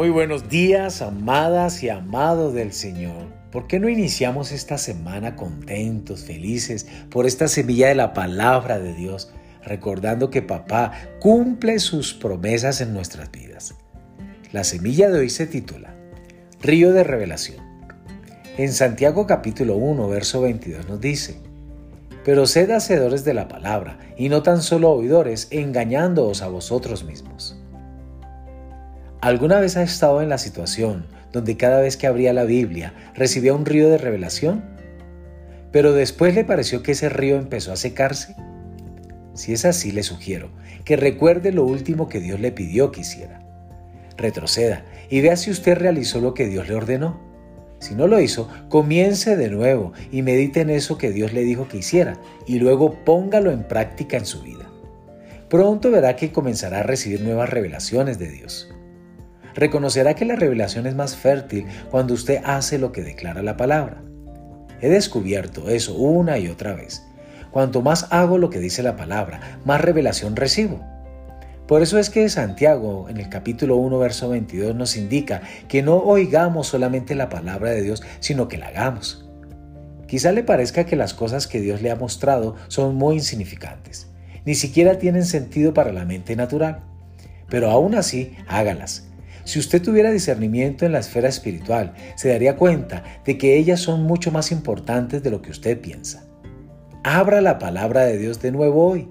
Muy buenos días, amadas y amados del Señor. ¿Por qué no iniciamos esta semana contentos, felices por esta semilla de la palabra de Dios, recordando que papá cumple sus promesas en nuestras vidas? La semilla de hoy se titula Río de Revelación. En Santiago capítulo 1, verso 22 nos dice, Pero sed hacedores de la palabra y no tan solo oidores, engañándoos a vosotros mismos. ¿Alguna vez ha estado en la situación donde cada vez que abría la Biblia recibía un río de revelación? Pero después le pareció que ese río empezó a secarse. Si es así, le sugiero que recuerde lo último que Dios le pidió que hiciera. Retroceda y vea si usted realizó lo que Dios le ordenó. Si no lo hizo, comience de nuevo y medite en eso que Dios le dijo que hiciera y luego póngalo en práctica en su vida. Pronto verá que comenzará a recibir nuevas revelaciones de Dios. Reconocerá que la revelación es más fértil cuando usted hace lo que declara la palabra. He descubierto eso una y otra vez. Cuanto más hago lo que dice la palabra, más revelación recibo. Por eso es que Santiago en el capítulo 1, verso 22 nos indica que no oigamos solamente la palabra de Dios, sino que la hagamos. Quizá le parezca que las cosas que Dios le ha mostrado son muy insignificantes, ni siquiera tienen sentido para la mente natural, pero aún así hágalas si usted tuviera discernimiento en la esfera espiritual, se daría cuenta de que ellas son mucho más importantes de lo que usted piensa. Abra la palabra de Dios de nuevo hoy.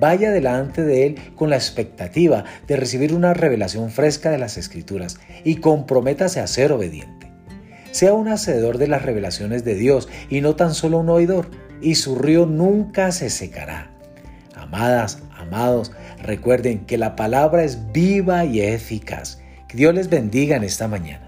Vaya delante de Él con la expectativa de recibir una revelación fresca de las Escrituras y comprométase a ser obediente. Sea un hacedor de las revelaciones de Dios y no tan solo un oidor, y su río nunca se secará. Amadas, amados, recuerden que la palabra es viva y eficaz que Dios les bendiga en esta mañana.